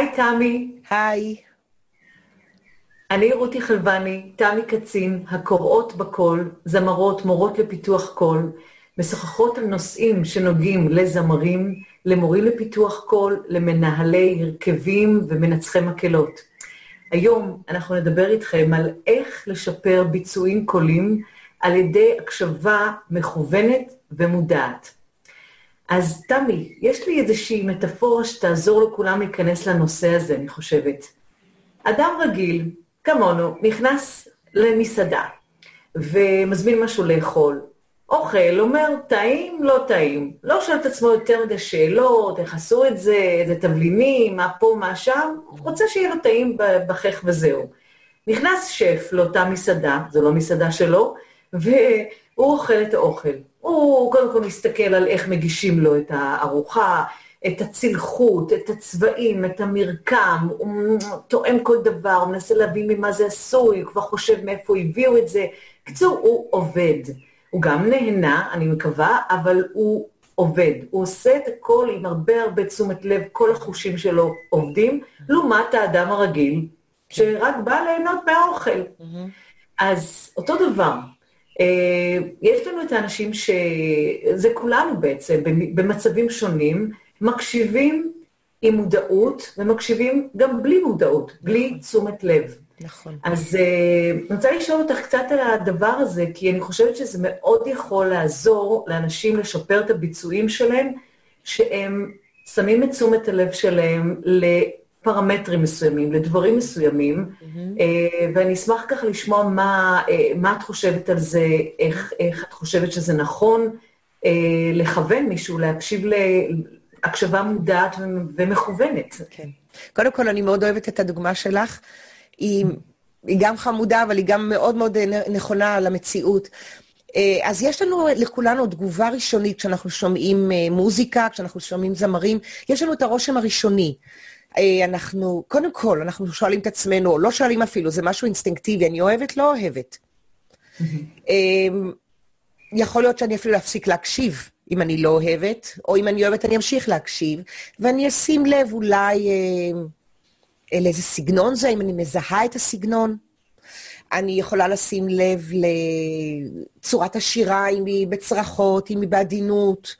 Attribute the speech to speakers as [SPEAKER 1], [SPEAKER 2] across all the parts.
[SPEAKER 1] היי, תמי.
[SPEAKER 2] היי.
[SPEAKER 1] אני רותי חלבני, תמי קצין, הקוראות בקול, זמרות, מורות לפיתוח קול, משוחחות על נושאים שנוגעים לזמרים, למורים לפיתוח קול, למנהלי הרכבים ומנצחי מקהלות. היום אנחנו נדבר איתכם על איך לשפר ביצועים קוליים על ידי הקשבה מכוונת ומודעת. אז תמי, יש לי איזושהי מטאפורה שתעזור לכולם להיכנס לנושא הזה, אני חושבת. אדם רגיל, כמונו, נכנס למסעדה ומזמין משהו לאכול. אוכל, אומר, טעים, לא טעים. לא שואל את עצמו יותר מדי שאלות, איך עשו את זה, איזה תבלינים, מה פה, מה שם, רוצה שיהיה לו טעים בחך וזהו. נכנס שף לאותה מסעדה, זו לא מסעדה שלו, והוא אוכל את האוכל. הוא קודם כל מסתכל על איך מגישים לו את הארוחה, את הצלחות, את הצבעים, את המרקם, הוא תואם כל דבר, הוא מנסה להבין ממה זה עשוי, הוא כבר חושב מאיפה הביאו את זה. בקיצור, הוא עובד. הוא גם נהנה, אני מקווה, אבל הוא עובד. הוא עושה את הכל עם הרבה הרבה תשומת לב, כל החושים שלו עובדים, לעומת האדם הרגיל, שרק בא ליהנות מהאוכל. אז אותו דבר, יש לנו את האנשים ש... זה כולנו בעצם, במצבים שונים, מקשיבים עם מודעות, ומקשיבים גם בלי מודעות, בלי נכון. תשומת לב.
[SPEAKER 2] נכון.
[SPEAKER 1] אז uh, אני רוצה לשאול אותך קצת על הדבר הזה, כי אני חושבת שזה מאוד יכול לעזור לאנשים לשפר את הביצועים שלהם, שהם שמים את תשומת הלב שלהם לפרמטרים מסוימים, לדברים מסוימים, mm-hmm. ואני אשמח ככה לשמוע מה, uh, מה את חושבת על זה, איך, איך את חושבת שזה נכון uh, לכוון מישהו, להקשיב ל... הקשבה מודעת ומכוונת.
[SPEAKER 2] כן. קודם כל, אני מאוד אוהבת את הדוגמה שלך. היא, היא גם חמודה, אבל היא גם מאוד מאוד נכונה למציאות. אה, אז יש לנו לכולנו תגובה ראשונית כשאנחנו שומעים אה, מוזיקה, כשאנחנו שומעים זמרים, יש לנו את הרושם הראשוני. אה, אנחנו, קודם כל, אנחנו שואלים את עצמנו, או לא שואלים אפילו, זה משהו אינסטינקטיבי, אני אוהבת, לא אוהבת. יכול להיות שאני אפילו אפסיק להקשיב. אם אני לא אוהבת, או אם אני אוהבת אני אמשיך להקשיב, ואני אשים לב אולי אה, לאיזה סגנון זה, אם אני מזהה את הסגנון. אני יכולה לשים לב לצורת השירה, אם היא בצרחות, אם היא בעדינות,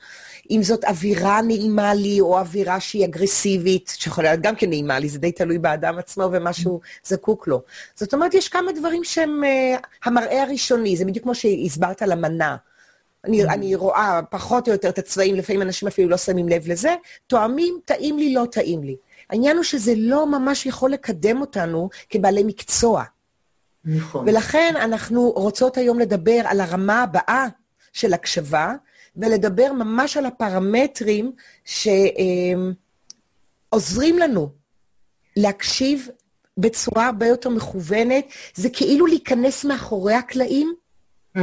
[SPEAKER 2] אם זאת אווירה נעימה לי, או אווירה שהיא אגרסיבית, שיכולה להיות גם כן נעימה לי, זה די תלוי באדם עצמו ומה שהוא זקוק לו. זאת אומרת, יש כמה דברים שהם uh, המראה הראשוני, זה בדיוק כמו שהסברת על המנה. אני, mm. אני רואה פחות או יותר את הצבעים, לפעמים אנשים אפילו לא שמים לב לזה, תואמים, טעים לי, לא טעים לי. העניין הוא שזה לא ממש יכול לקדם אותנו כבעלי מקצוע.
[SPEAKER 1] נכון.
[SPEAKER 2] ולכן אנחנו רוצות היום לדבר על הרמה הבאה של הקשבה, ולדבר ממש על הפרמטרים שעוזרים לנו להקשיב בצורה הרבה יותר מכוונת. זה כאילו להיכנס מאחורי הקלעים Mm,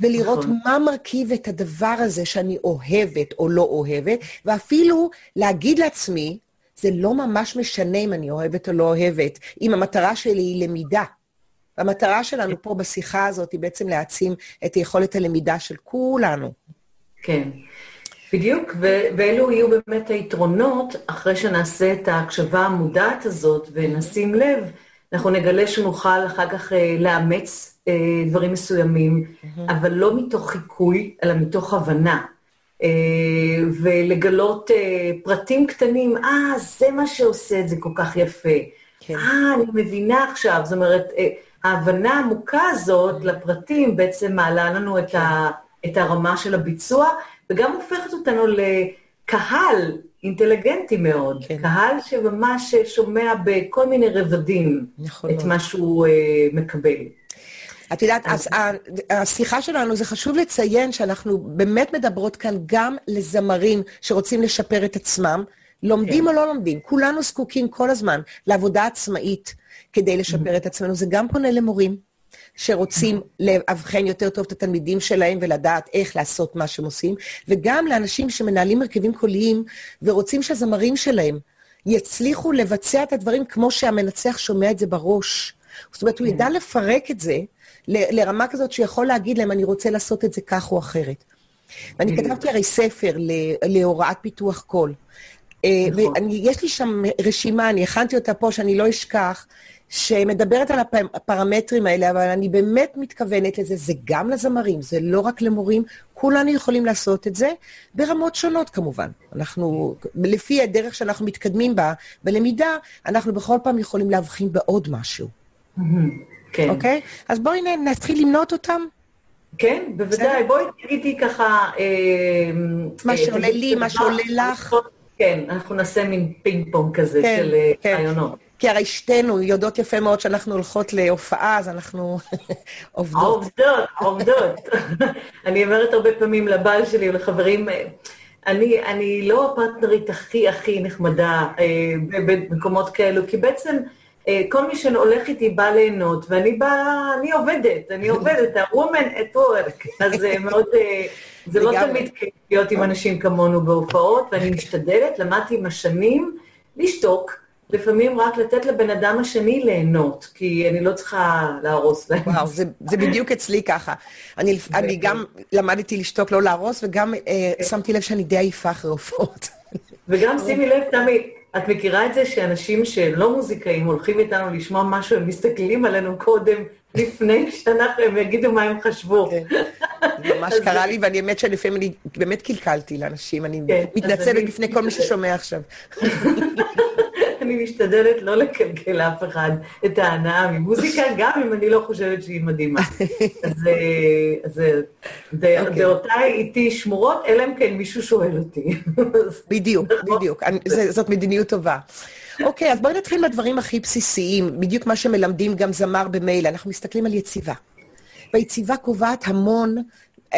[SPEAKER 2] ולראות נכון. מה מרכיב את הדבר הזה שאני אוהבת או לא אוהבת, ואפילו להגיד לעצמי, זה לא ממש משנה אם אני אוהבת או לא אוהבת, אם המטרה שלי היא למידה. המטרה שלנו פה בשיחה הזאת היא בעצם להעצים את יכולת הלמידה של כולנו.
[SPEAKER 1] כן, בדיוק, ואלו יהיו באמת היתרונות אחרי שנעשה את ההקשבה המודעת הזאת ונשים לב, אנחנו נגלה שנוכל אחר כך אה, לאמץ אה, דברים מסוימים, mm-hmm. אבל לא מתוך חיקוי, אלא מתוך הבנה. אה, ולגלות אה, פרטים קטנים, אה, זה מה שעושה את זה כל כך יפה. כן. אה, אני מבינה עכשיו. זאת אומרת, אה, ההבנה העמוקה הזאת mm-hmm. לפרטים בעצם מעלה לנו את, כן. ה, את הרמה של הביצוע, וגם הופכת אותנו לקהל אינטליגנטי מאוד. כן. קהל שממש שומע בכל מיני רבדים נכון את מה שהוא uh, מקבל.
[SPEAKER 2] את יודעת, אז השיחה שלנו, זה חשוב לציין שאנחנו באמת מדברות כאן גם לזמרים שרוצים לשפר את עצמם, לומדים כן. או לא לומדים, כולנו זקוקים כל הזמן לעבודה עצמאית כדי לשפר את עצמנו, זה גם פונה למורים. שרוצים לאבחן יותר טוב את התלמידים שלהם ולדעת איך לעשות מה שהם עושים, וגם לאנשים שמנהלים הרכבים קוליים ורוצים שהזמרים שלהם יצליחו לבצע את הדברים כמו שהמנצח שומע את זה בראש. זאת אומרת, הוא ידע כן. לפרק את זה ל- לרמה כזאת שיכול להגיד להם, אני רוצה לעשות את זה כך או אחרת. ואני כתבתי הרי ספר להוראת פיתוח קול. נכון. ויש לי שם רשימה, אני הכנתי אותה פה, שאני לא אשכח, שמדברת על הפרמטרים האלה, אבל אני באמת מתכוונת לזה, זה גם לזמרים, זה לא רק למורים, כולנו יכולים לעשות את זה, ברמות שונות כמובן. אנחנו, לפי הדרך שאנחנו מתקדמים בה, בלמידה, אנחנו בכל פעם יכולים להבחין בעוד משהו.
[SPEAKER 1] כן.
[SPEAKER 2] אוקיי? אז בואי נתחיל למנות אותם.
[SPEAKER 1] כן, בוודאי. בואי תגידי ככה... אה,
[SPEAKER 2] מה אה, שעולה לי, מה שעולה לך.
[SPEAKER 1] כן, אנחנו נעשה מין פינג פונג כזה כן, של אה, כן. רעיונות.
[SPEAKER 2] כי הרי שתינו יודעות יפה מאוד שאנחנו הולכות להופעה, אז אנחנו עובדות.
[SPEAKER 1] עובדות, עובדות. אני אומרת הרבה פעמים לבעל שלי ולחברים, אני, אני לא הפרטנרית הכי הכי נחמדה אה, במקומות כאלו, כי בעצם אה, כל מי שהולך איתי בא ליהנות, ואני באה, אני עובדת, אני עובדת, ה-woman at work. אז זה מאוד, אה, זה לא תמיד כיף להיות עם אנשים כמונו בהופעות, ואני משתדלת, למדתי עם השנים, לשתוק. לפעמים רק לתת לבן אדם השני ליהנות, כי אני לא צריכה להרוס להם.
[SPEAKER 2] וואו, זה, זה בדיוק אצלי ככה. אני, אני גם למדתי לשתוק, לא להרוס, וגם אה, שמתי לב שאני די עייפה אחרי הופעות.
[SPEAKER 1] וגם שימי לב, תמי, את מכירה את זה שאנשים שלא מוזיקאים הולכים איתנו לשמוע משהו, הם מסתכלים עלינו קודם, לפני שאנחנו, הם יגידו מה הם חשבו. כן,
[SPEAKER 2] ממש קרה לי, ואני האמת שלפעמים אני באמת קלקלתי לאנשים, אני כן, מתנצלת בפני כל מי ששומע עכשיו.
[SPEAKER 1] אני משתדלת לא לקלקל לאף אחד את ההנאה ממוזיקה, גם אם אני לא חושבת שהיא מדהימה. אז אוקיי. דעותיי איתי שמורות, אלא אם כן מישהו שואל אותי.
[SPEAKER 2] בדיוק, בדיוק. זאת מדיניות טובה. אוקיי, אז בואי נתחיל מהדברים הכי בסיסיים, בדיוק מה שמלמדים גם זמר במילא. אנחנו מסתכלים על יציבה. והיציבה קובעת המון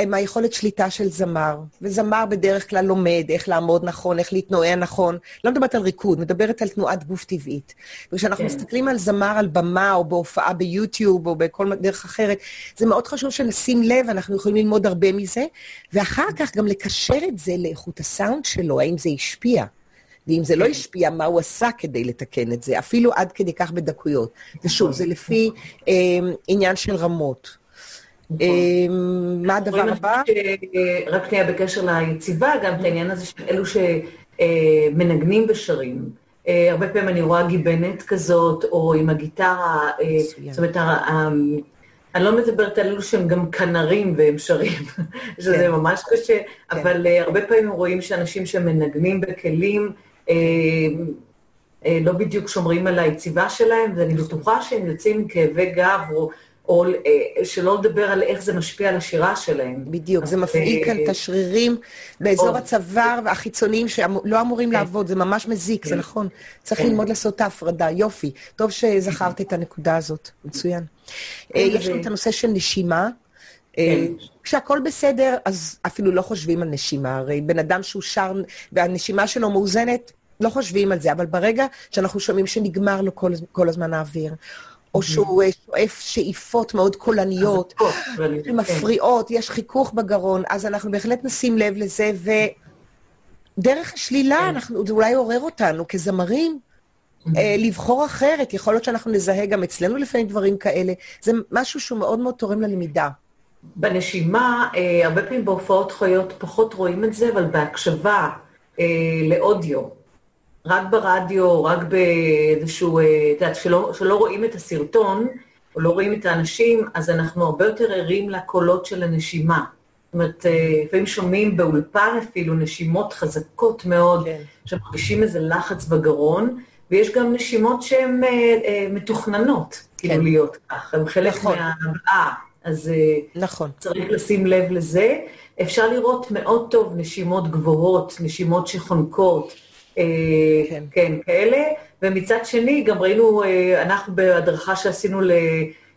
[SPEAKER 2] מהיכולת שליטה של זמר. וזמר בדרך כלל לומד איך לעמוד נכון, איך להתנועע נכון. לא מדברת על ריקוד, מדברת על תנועת גוף טבעית. וכשאנחנו כן. מסתכלים על זמר על במה, או בהופעה ביוטיוב, או בכל דרך אחרת, זה מאוד חשוב שנשים לב, אנחנו יכולים ללמוד הרבה מזה, ואחר כך גם לקשר את זה לאיכות הסאונד שלו, האם זה השפיע. ואם זה לא כן. השפיע, מה הוא עשה כדי לתקן את זה, אפילו עד כדי כך בדקויות. ושוב, זה לפי אה, עניין של רמות. נכון. אמ, מה הדבר הבא?
[SPEAKER 1] רק שנייה בקשר ליציבה, גם את העניין הזה של אלו שמנגנים ושרים. אה, הרבה פעמים אני רואה גיבנת כזאת, או עם הגיטרה, אה, זאת אומרת, אני לא מדברת על אלו שהם גם כנרים והם שרים, שזה כן. ממש קשה, כן. אבל אה, הרבה פעמים רואים שאנשים שמנגנים בכלים, לא בדיוק שומרים על היציבה שלהם, ואני בטוחה שהם יוצאים עם כאבי גב, או או אה, שלא לדבר על איך זה משפיע על השירה שלהם.
[SPEAKER 2] בדיוק, זה מפעיל כאן את השרירים באזור הצוואר והחיצוניים שלא אמורים כן. לעבוד, זה ממש מזיק, זה כן. נכון. צריך כן. ללמוד לעשות את ההפרדה, יופי. טוב שזכרת את הנקודה הזאת, מצוין. אה, יש לנו את הנושא של נשימה. אה, כשהכול בסדר, אז אפילו לא חושבים על נשימה. הרי בן אדם שהוא שר והנשימה שלו מאוזנת, לא חושבים על זה, אבל ברגע שאנחנו שומעים שנגמר לו כל, כל הזמן האוויר, או שהוא אה, שואף שאיפות מאוד קולניות, מפריעות, יש חיכוך בגרון, אז אנחנו בהחלט נשים לב לזה, ודרך השלילה, כן. אנחנו, זה אולי עורר אותנו כזמרים. אה, לבחור אחרת, יכול להיות שאנחנו נזהה גם אצלנו לפעמים דברים כאלה. זה משהו שהוא מאוד מאוד תורם ללמידה.
[SPEAKER 1] בנשימה, אה, הרבה פעמים בהופעות חיות פחות רואים את זה, אבל בהקשבה לאודיו, רק ברדיו, רק באיזשהו, אה, את יודעת, שלא, שלא רואים את הסרטון, או לא רואים את האנשים, אז אנחנו הרבה יותר ערים לקולות של הנשימה. זאת אומרת, אה, לפעמים שומעים באולפן אפילו נשימות חזקות מאוד, כן. שמרגישים איזה לחץ בגרון, ויש גם נשימות שהן אה, אה, מתוכננות, כאילו כן. להיות כך, הן חלק נכון. מההבעה, אז נכון. צריך לשים לב לזה. אפשר לראות מאוד טוב נשימות גבוהות, נשימות שחונקות. אה, כן. כן, כאלה. ומצד שני, גם ראינו, אה, אנחנו בהדרכה שעשינו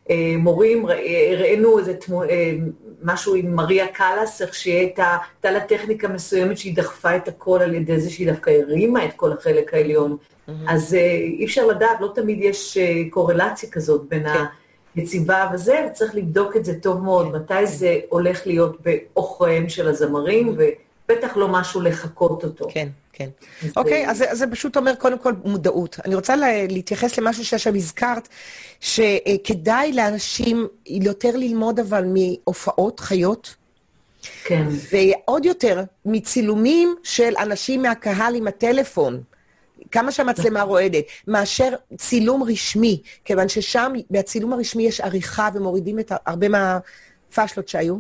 [SPEAKER 1] למורים, הראינו איזה תמו, אה, משהו עם מריה קאלאס, איך שהייתה לה טכניקה מסוימת שהיא דחפה את הכל על ידי זה שהיא דווקא הרימה את כל החלק העליון. Mm-hmm. אז אי אפשר לדעת, לא תמיד יש קורלציה כזאת בין כן. היציבה וזה, וצריך לבדוק את זה טוב מאוד, כן. מתי זה הולך להיות בעוכריהם של הזמרים, mm-hmm. ובטח לא משהו לחקות אותו.
[SPEAKER 2] כן. כן. אוקיי, אז זה פשוט אומר קודם כל מודעות. אני רוצה להתייחס למשהו שעכשיו הזכרת, שכדאי לאנשים יותר ללמוד אבל מהופעות חיות,
[SPEAKER 1] כן.
[SPEAKER 2] ועוד יותר, מצילומים של אנשים מהקהל עם הטלפון. כמה שהמצלמה רועדת, מאשר צילום רשמי, כיוון ששם, בצילום הרשמי יש עריכה ומורידים את הרבה מהפאשלות שהיו.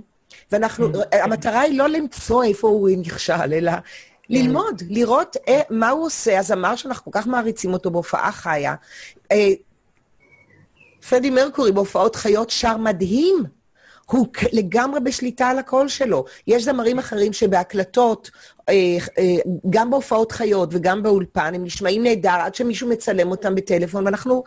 [SPEAKER 2] ואנחנו, המטרה היא לא למצוא איפה הוא נכשל, אלא ללמוד, לראות אה, מה הוא עושה. הזמר שאנחנו כל כך מעריצים אותו בהופעה חיה, אה, פרדי מרקורי בהופעות חיות שר מדהים. הוא לגמרי בשליטה על הקול שלו. יש זמרים אחרים שבהקלטות, אה, אה, גם בהופעות חיות וגם באולפן, הם נשמעים נהדר עד שמישהו מצלם אותם בטלפון, ואנחנו...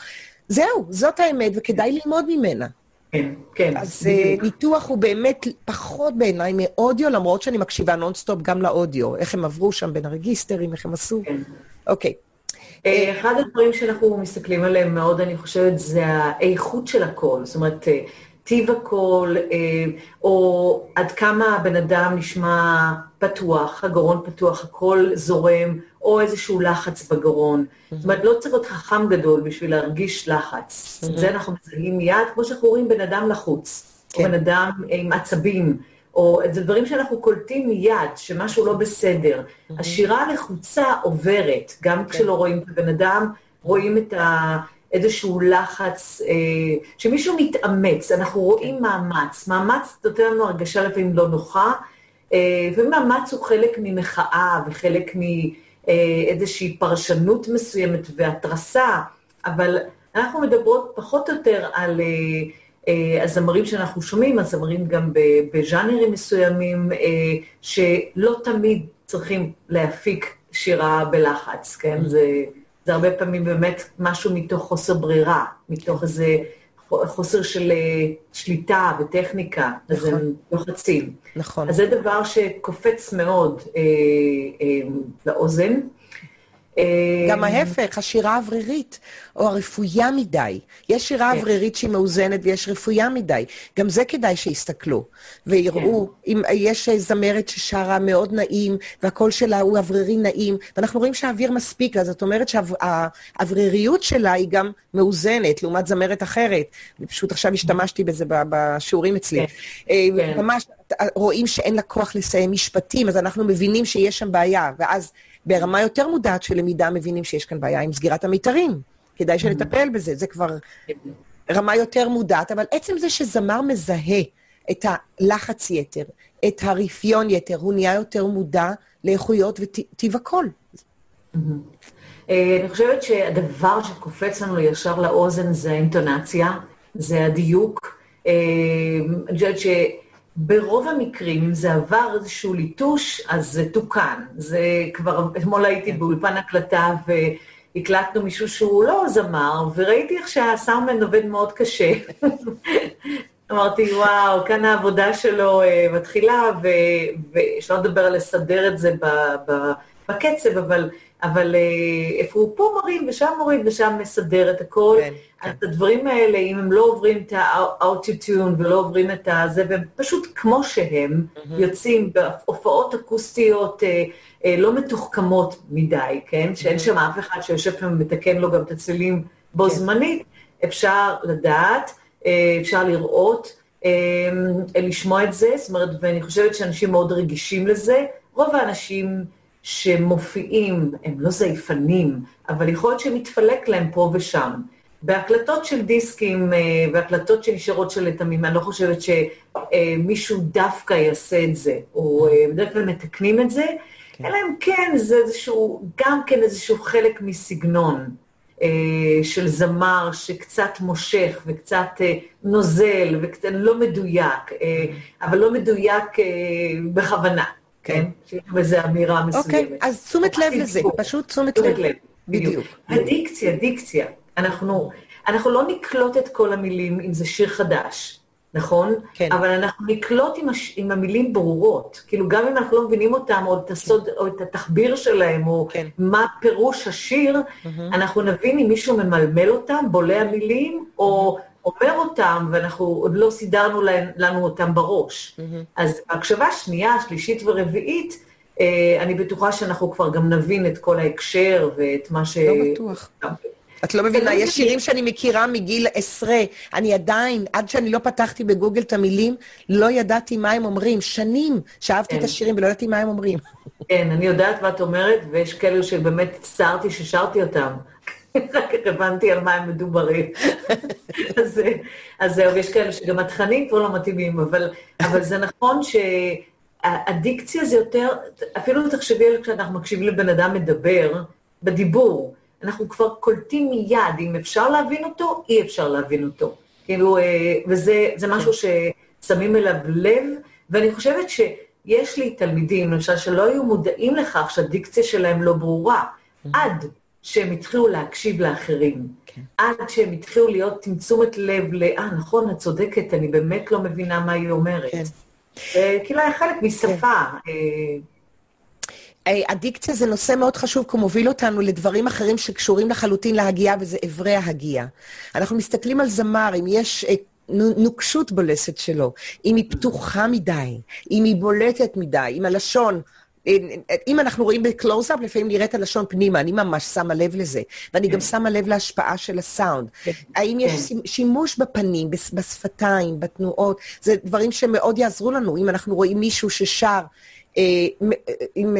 [SPEAKER 2] זהו, זאת האמת, וכדאי ללמוד ממנה.
[SPEAKER 1] כן, כן.
[SPEAKER 2] אז אה, ניתוח הוא באמת פחות בעיניי מאודיו, למרות שאני מקשיבה נונסטופ גם לאודיו. איך הם עברו שם בין הרגיסטרים, איך הם עשו. כן. אוקיי.
[SPEAKER 1] אחד הדברים שאנחנו מסתכלים עליהם מאוד, אני חושבת, זה האיכות של הקול. זאת אומרת, טיב הקול, אה, או עד כמה הבן אדם נשמע פתוח, הגרון פתוח, הקול זורם, או איזשהו לחץ בגרון. זאת אומרת, לא צריך להיות חכם גדול בשביל להרגיש לחץ. את זה אנחנו מזהים מיד, כמו שאנחנו רואים בן אדם לחוץ, או כן. בן אדם עם עצבים, או זה דברים שאנחנו קולטים מיד, שמשהו לא בסדר. השירה הלחוצה עוברת, גם כן. כשלא רואים את הבן אדם, רואים את ה... איזשהו לחץ, אה, שמישהו מתאמץ, אנחנו רואים כן. מאמץ. מאמץ נותן לנו הרגשה לפעמים לא נוחה, אה, ומאמץ הוא חלק ממחאה וחלק מאיזושהי אה, פרשנות מסוימת והתרסה, אבל אנחנו מדברות פחות או יותר על אה, אה, הזמרים שאנחנו שומעים, הזמרים גם בז'אנרים מסוימים, שלא תמיד צריכים להפיק שירה בלחץ, כן? זה... זה הרבה פעמים באמת משהו מתוך חוסר ברירה, מתוך איזה חוסר של אה, שליטה וטכניקה, נכון. אז הם לוחצים.
[SPEAKER 2] נכון.
[SPEAKER 1] אז זה דבר שקופץ מאוד אה, אה, לאוזן.
[SPEAKER 2] גם ההפך, השירה האוורירית, או הרפויה מדי. יש שירה כן. אוורירית שהיא מאוזנת ויש רפויה מדי. גם זה כדאי שיסתכלו ויראו. כן. אם יש זמרת ששרה מאוד נעים, והקול שלה הוא אוורירי נעים, ואנחנו רואים שהאוויר מספיק לה, זאת אומרת שהאווריריות שלה היא גם מאוזנת, לעומת זמרת אחרת. פשוט עכשיו השתמשתי בזה בשיעורים אצלי. כן. אה, כן. ממש רואים שאין לה כוח לסיים משפטים, אז אנחנו מבינים שיש שם בעיה, ואז... ברמה יותר מודעת של למידה מבינים שיש כאן בעיה עם סגירת המיתרים. כדאי שנטפל בזה, זה כבר רמה יותר מודעת, אבל עצם זה שזמר מזהה את הלחץ יתר, את הרפיון יתר, הוא נהיה יותר מודע לאיכויות וטיב הקול.
[SPEAKER 1] אה, אני חושבת שהדבר שקופץ לנו ישר לאוזן זה האינטונציה, זה הדיוק. אה, אני חושבת. ברוב המקרים, אם זה עבר איזשהו ליטוש, אז זה תוקן. זה כבר, אתמול הייתי כן. באולפן הקלטה והקלטנו מישהו שהוא לא זמר, וראיתי איך שהסאונדמן עובד מאוד קשה. אמרתי, וואו, כאן העבודה שלו uh, מתחילה, ושלא לדבר על לסדר את זה ב, ב, בקצב, אבל אבל אה, איפה הוא פה מוריד ושם מוריד ושם מסדר את הכל. כן, כן. אז הדברים האלה, אם הם לא עוברים את האוטיטיון ולא עוברים את הזה, והם פשוט כמו שהם, mm-hmm. יוצאים בהופעות אקוסטיות אה, אה, לא מתוחכמות מדי, כן? שאין שם אף אחד שיושב שם ומתקן לו גם את הצלילים בו כן. זמנית, אפשר לדעת, אה, אפשר לראות, אה, לשמוע את זה, זאת אומרת, ואני חושבת שאנשים מאוד רגישים לזה. רוב האנשים... שמופיעים, הם לא זייפנים, אבל יכול להיות שמתפלק להם פה ושם. בהקלטות של דיסקים והקלטות של שירות של לטעמים, אני לא חושבת שמישהו דווקא יעשה את זה, או אה, בדרך כלל מתקנים את זה, כן. אלא אם כן זה איזשהו, גם כן איזשהו חלק מסגנון אה, של זמר שקצת מושך וקצת אה, נוזל וקצת לא מדויק, אבל לא מדויק בכוונה. כן? שיש בזה אמירה מסוימת.
[SPEAKER 2] אוקיי, אז תשומת לב לזה, פשוט תשומת לב.
[SPEAKER 1] בדיוק. הדיקציה, דיקציה. אנחנו, אנחנו לא נקלוט את כל המילים אם זה שיר חדש, נכון? כן. אבל אנחנו נקלוט עם, הש, עם המילים ברורות. כאילו, גם אם אנחנו לא מבינים אותם, או את הסוד, או את התחביר שלהם, או כן. מה פירוש השיר, mm-hmm. אנחנו נבין אם מישהו ממלמל אותם, בולע מילים, או... אומר אותם, ואנחנו עוד לא סידרנו לנו אותם בראש. Mm-hmm. אז בהקשבה שנייה, שלישית ורביעית, אה, אני בטוחה שאנחנו כבר גם נבין את כל ההקשר ואת מה ש...
[SPEAKER 2] לא בטוח. את לא מבינה,
[SPEAKER 1] לא
[SPEAKER 2] יש שירים שאני מכירה מגיל עשרה, אני עדיין, עד שאני לא פתחתי בגוגל את המילים, לא ידעתי מה הם אומרים. שנים שאהבתי את
[SPEAKER 1] כן.
[SPEAKER 2] השירים ולא ידעתי מה הם אומרים.
[SPEAKER 1] כן, אני יודעת מה את אומרת, ויש כאלו שבאמת הצטערתי ששרתי אותם. רק הבנתי על מה הם מדוברים. אז, אז זהו, יש כאלה שגם התכנים כבר לא מתאימים, אבל, אבל זה נכון שהאדיקציה זה יותר, אפילו תחשבי על כשאנחנו מקשיבים לבן אדם מדבר, בדיבור, אנחנו כבר קולטים מיד אם אפשר להבין אותו, אי אפשר להבין אותו. כאילו, אה, וזה זה משהו ששמים אליו לב, ואני חושבת שיש לי תלמידים, למשל, שלא היו מודעים לכך שהדיקציה שלהם לא ברורה, עד שהם התחילו להקשיב לאחרים,
[SPEAKER 2] כן.
[SPEAKER 1] עד שהם התחילו להיות עם תשומת לב ל, אה, נכון, את צודקת, אני באמת לא מבינה מה היא אומרת.
[SPEAKER 2] כן.
[SPEAKER 1] אה, כאילו היה חלק משפה. אה,
[SPEAKER 2] אה, אדיקציה זה נושא מאוד חשוב, כי הוא מוביל אותנו לדברים אחרים שקשורים לחלוטין להגייה, וזה אברי ההגייה. אנחנו מסתכלים על זמר, אם יש אה, נו- נוקשות בולסת שלו, אם היא פתוחה מדי, אם היא בולטת מדי, אם הלשון... אה, אם אנחנו רואים בקלוז-אפ, לפעמים נראה את הלשון פנימה, אני ממש שמה לב לזה. ואני גם שמה לב להשפעה של הסאונד. האם יש
[SPEAKER 1] כן.
[SPEAKER 2] שימוש בפנים, בשפתיים, בתנועות, זה דברים שמאוד יעזרו לנו. אם אנחנו רואים מישהו ששר, אה, אה, עם,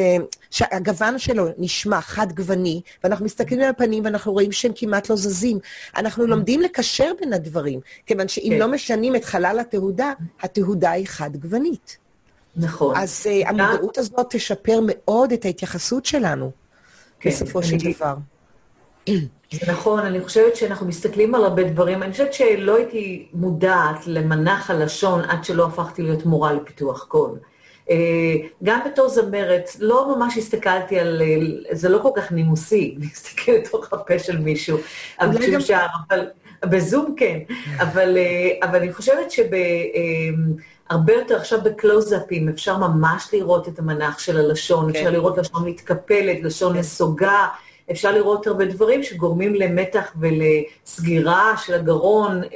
[SPEAKER 2] שהגוון שלו נשמע חד-גווני, ואנחנו מסתכלים על הפנים ואנחנו רואים שהם כמעט לא זזים. אנחנו לומדים לקשר בין הדברים, כיוון שאם
[SPEAKER 1] כן.
[SPEAKER 2] לא משנים את חלל התהודה, התהודה היא חד-גוונית.
[SPEAKER 1] נכון.
[SPEAKER 2] אז אה, המודעות הזאת תשפר מאוד את ההתייחסות שלנו,
[SPEAKER 1] כן,
[SPEAKER 2] בסופו של
[SPEAKER 1] אני-
[SPEAKER 2] דבר.
[SPEAKER 1] זה נכון, אני חושבת שאנחנו מסתכלים על הרבה דברים. אני חושבת שלא הייתי מודעת למנח הלשון עד שלא הפכתי להיות מורה לפיתוח קול. אה, גם בתור זמרת, לא ממש הסתכלתי על... אה, זה לא כל כך נימוסי, להסתכל לתוך הפה של מישהו, אבל
[SPEAKER 2] גם-
[SPEAKER 1] שר, אבל בזום כן. אבל, אה, אבל אני חושבת שבהרבה יותר עכשיו בקלוזאפים אפשר ממש לראות את המנח של הלשון,
[SPEAKER 2] כן.
[SPEAKER 1] אפשר לראות לשון מתקפלת, לשון נסוגה. אפשר לראות הרבה דברים שגורמים למתח ולסגירה של הגרון. אה,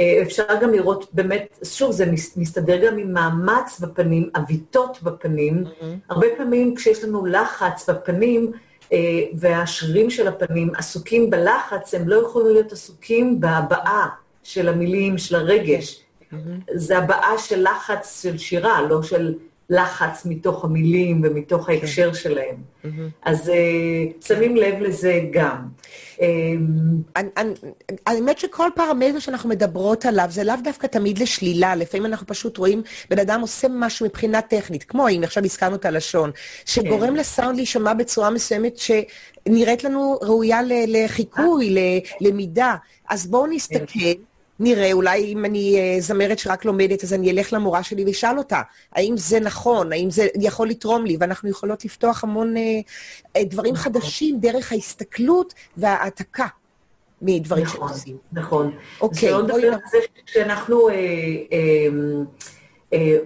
[SPEAKER 1] אה, אפשר גם לראות באמת, שוב, זה מס- מסתדר גם עם מאמץ בפנים, עוויתות בפנים. הרבה פעמים כשיש לנו לחץ בפנים, אה, והשרירים של הפנים עסוקים בלחץ, הם לא יכולים להיות עסוקים בהבעה של המילים, של הרגש. זה הבעה של לחץ של שירה, לא של לחץ מתוך המילים ומתוך ההקשר שלהם. אז אה, שמים לב לזה גם. אה,
[SPEAKER 2] האמת שכל פרמטר שאנחנו מדברות עליו, זה לאו דווקא תמיד לשלילה, לפעמים אנחנו פשוט רואים בן אדם עושה משהו מבחינה טכנית, כמו אם עכשיו הזכרנו את הלשון, שגורם
[SPEAKER 1] כן.
[SPEAKER 2] לסאונד להישמע בצורה מסוימת שנראית לנו ראויה לחיקוי, ללמידה. אז בואו נסתכל. נראה, אולי אם אני אה, זמרת שרק לומדת, אז אני אלך למורה שלי ואשאל אותה, האם זה נכון, האם זה יכול לתרום לי, ואנחנו יכולות לפתוח המון אה, אה, דברים
[SPEAKER 1] נכון.
[SPEAKER 2] חדשים דרך ההסתכלות וההעתקה מדברים
[SPEAKER 1] נכון,
[SPEAKER 2] שעושים.
[SPEAKER 1] נכון.
[SPEAKER 2] אוקיי,
[SPEAKER 1] שלא נדבר על זה שאנחנו אה, אה,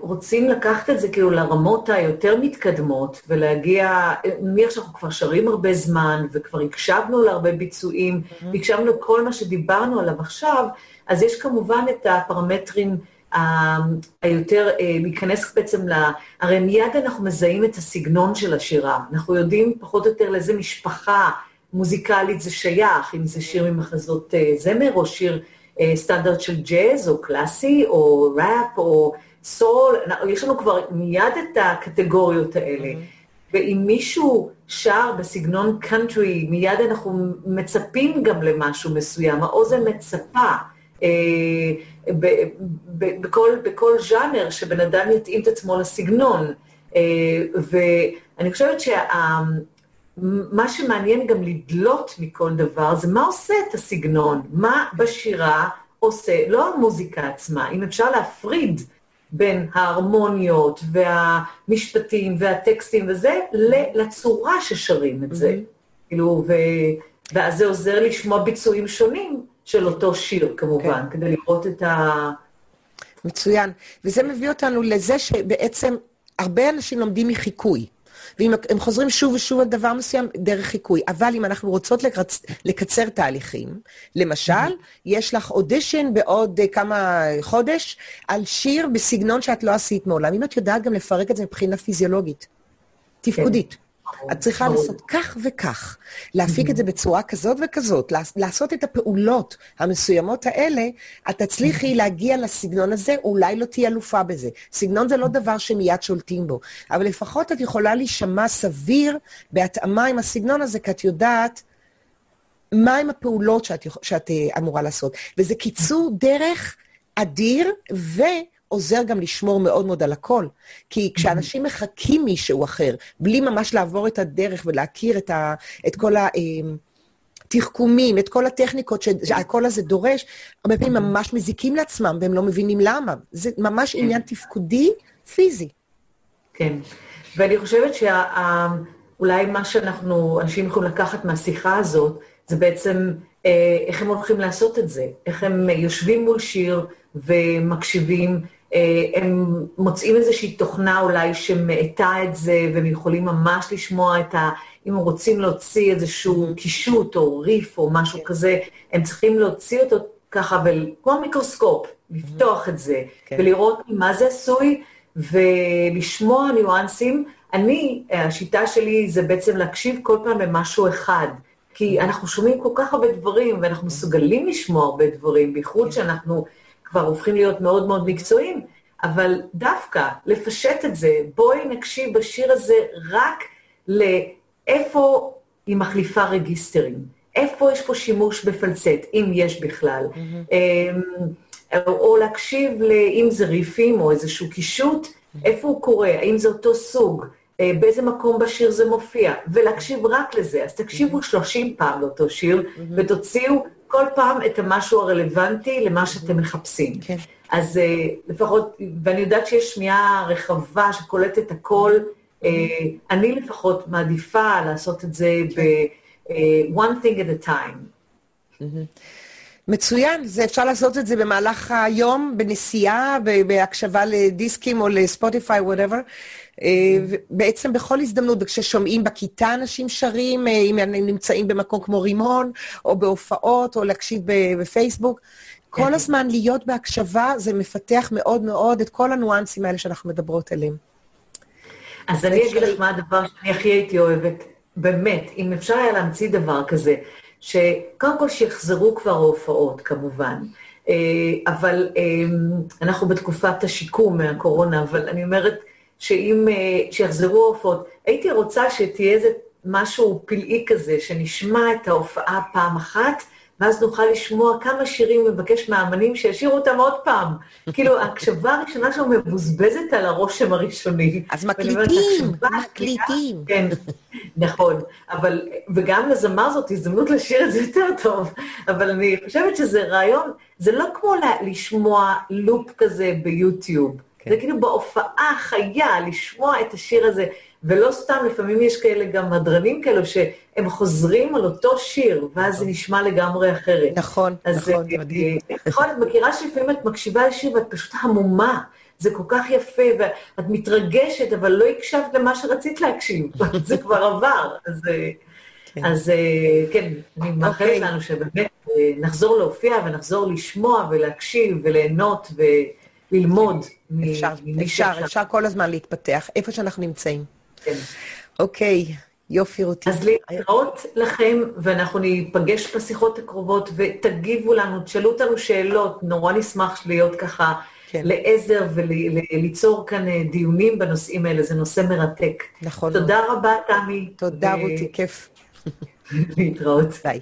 [SPEAKER 1] רוצים לקחת את זה כאילו לרמות היותר מתקדמות ולהגיע, אה, נניח שאנחנו כבר שרים הרבה זמן וכבר הקשבנו להרבה ביצועים, והקשבנו כל מה שדיברנו עליו עכשיו, אז יש כמובן את הפרמטרים ה- היותר, אה, להיכנס בעצם ל... הרי מיד אנחנו מזהים את הסגנון של השירה, אנחנו יודעים פחות או יותר לאיזה משפחה מוזיקלית זה שייך, אם זה שיר ממחזות אה, זמר, או שיר אה, סטנדרט של ג'אז, או קלאסי, או ראפ, או סול, יש לנו כבר מיד את הקטגוריות האלה. ואם מישהו שר בסגנון קאנטרי, מיד אנחנו מצפים גם למשהו מסוים, האוזן מצפה. אה, ב- ב- בכל, בכל ז'אנר שבן אדם יתאים את עצמו לסגנון. אה, ואני חושבת שמה שמעניין גם לדלות מכל דבר זה מה עושה את הסגנון, מה בשירה עושה, לא המוזיקה עצמה, אם אפשר להפריד בין ההרמוניות והמשפטים והטקסטים וזה, לצורה ששרים את זה. כאילו, ו... ואז זה עוזר לשמוע ביצועים שונים של אותו שיר, כמובן, כדי לראות את ה...
[SPEAKER 2] מצוין. וזה מביא אותנו לזה שבעצם הרבה אנשים לומדים מחיקוי. ואם הם חוזרים שוב ושוב על דבר מסוים, דרך חיקוי. אבל אם אנחנו רוצות לקצ... לקצר תהליכים, למשל, יש לך אודישן בעוד uh, כמה חודש על שיר בסגנון שאת לא עשית מעולם. אם את יודעת גם לפרק את זה מבחינה פיזיולוגית, תפקודית. את צריכה לעשות כך וכך, להפיק את זה בצורה כזאת וכזאת, לעשות את הפעולות המסוימות האלה, את תצליחי להגיע לסגנון הזה, אולי לא תהיה אלופה בזה. סגנון זה לא דבר שמיד שולטים בו, אבל לפחות את יכולה להישמע סביר בהתאמה עם הסגנון הזה, כי את יודעת מהם הפעולות שאת, שאת אה, אמורה לעשות. וזה קיצור דרך אדיר, ו... עוזר גם לשמור מאוד מאוד על הכל. כי כשאנשים מחקים מישהו אחר, בלי ממש לעבור את הדרך ולהכיר את, ה, את כל התחכומים, את כל הטכניקות שהקול הזה דורש, הרבה פעמים ממש מזיקים לעצמם והם לא מבינים למה. זה ממש כן. עניין תפקודי פיזי.
[SPEAKER 1] כן, ואני חושבת שאולי מה שאנחנו, אנשים יכולים לקחת מהשיחה הזאת, זה בעצם אה, איך הם הולכים לעשות את זה, איך הם יושבים מול שיר ומקשיבים, הם מוצאים איזושהי תוכנה אולי שמאטה את זה, והם יכולים ממש לשמוע את ה... אם הם רוצים להוציא איזשהו קישוט או ריף או משהו כזה, הם צריכים להוציא אותו ככה, כמו מיקרוסקופ, לפתוח את זה, כן. ולראות מה זה עשוי, ולשמוע ניואנסים. אני, השיטה שלי זה בעצם להקשיב כל פעם למשהו אחד. כי אנחנו שומעים כל כך הרבה דברים, ואנחנו מסוגלים לשמוע הרבה דברים, בייחוד כן. שאנחנו כבר הופכים להיות מאוד מאוד מקצועיים, אבל דווקא לפשט את זה, בואי נקשיב בשיר הזה רק לאיפה היא מחליפה רגיסטרים, איפה יש פה שימוש בפלצט, אם יש בכלל, mm-hmm. או להקשיב, אם זה ריפים או איזשהו קישוט, mm-hmm. איפה הוא קורה, האם זה אותו סוג, אה, באיזה מקום בשיר זה מופיע, ולהקשיב רק לזה. אז תקשיבו 30 פעם לאותו שיר, ותוציאו כל פעם את המשהו הרלוונטי למה שאתם מחפשים. כן. אז uh, לפחות, ואני יודעת שיש שמיעה רחבה שקולטת הכל, uh, אני לפחות מעדיפה לעשות את זה ב- uh, one thing at a time.
[SPEAKER 2] מצוין, זה אפשר לעשות את זה במהלך היום, בנסיעה, בהקשבה לדיסקים או לספוטיפיי, וואטאבר. בעצם בכל הזדמנות, וכששומעים בכיתה אנשים שרים, אה, אם הם נמצאים במקום כמו רימון, או בהופעות, או להקשיב בפייסבוק, כל כן. הזמן להיות בהקשבה, זה מפתח מאוד מאוד את כל הניואנסים האלה שאנחנו מדברות עליהם.
[SPEAKER 1] אז אני אגיד לך מה הדבר שאני הכי הייתי אוהבת, באמת, אם אפשר היה להמציא דבר כזה, שקודם כל שיחזרו כבר ההופעות, כמובן. אה, אבל אה, אנחנו בתקופת השיקום מהקורונה, אבל אני אומרת, שאם, אה, שיחזרו ההופעות, הייתי רוצה שתהיה איזה משהו פלאי כזה, שנשמע את ההופעה פעם אחת, ואז נוכל לשמוע כמה שירים מבקש מהאמנים שישירו אותם עוד פעם. כאילו, ההקשבה הראשונה שלו מבוזבזת על הרושם הראשוני.
[SPEAKER 2] אז מקליטים, מקליטים.
[SPEAKER 1] כן, נכון. אבל, וגם לזמר זאת הזדמנות לשיר את זה יותר טוב. אבל אני חושבת שזה רעיון, זה לא כמו לשמוע לופ כזה ביוטיוב. כן. זה כאילו בהופעה חיה, לשמוע את השיר הזה, ולא סתם, לפעמים יש כאלה גם הדרנים כאלו, שהם חוזרים על אותו שיר, ואז זה נשמע לגמרי אחרת.
[SPEAKER 2] נכון, נכון, מדהים.
[SPEAKER 1] נכון, את מכירה שלפעמים את מקשיבה לשיר ואת פשוט המומה. זה כל כך יפה, ואת מתרגשת, אבל לא הקשבת למה שרצית להקשיב, זה כבר עבר. אז כן, אז, כן אני מאחלת okay. אוקיי. לנו שבאמת אה, נחזור להופיע ונחזור לשמוע ולהקשיב וליהנות וללמוד.
[SPEAKER 2] אפשר, אפשר, אפשר כל הזמן להתפתח, איפה שאנחנו נמצאים. כן. אוקיי, יופי רותי.
[SPEAKER 1] אז להתראות לכם, ואנחנו ניפגש בשיחות הקרובות, ותגיבו לנו, תשאלו אותנו שאלות, נורא נשמח להיות ככה כן. לעזר וליצור כאן אה, דיונים בנושאים האלה, זה נושא מרתק.
[SPEAKER 2] נכון.
[SPEAKER 1] תודה רבה, תמי.
[SPEAKER 2] תודה, ו... רותי, כיף.
[SPEAKER 1] להתראות.
[SPEAKER 2] ביי.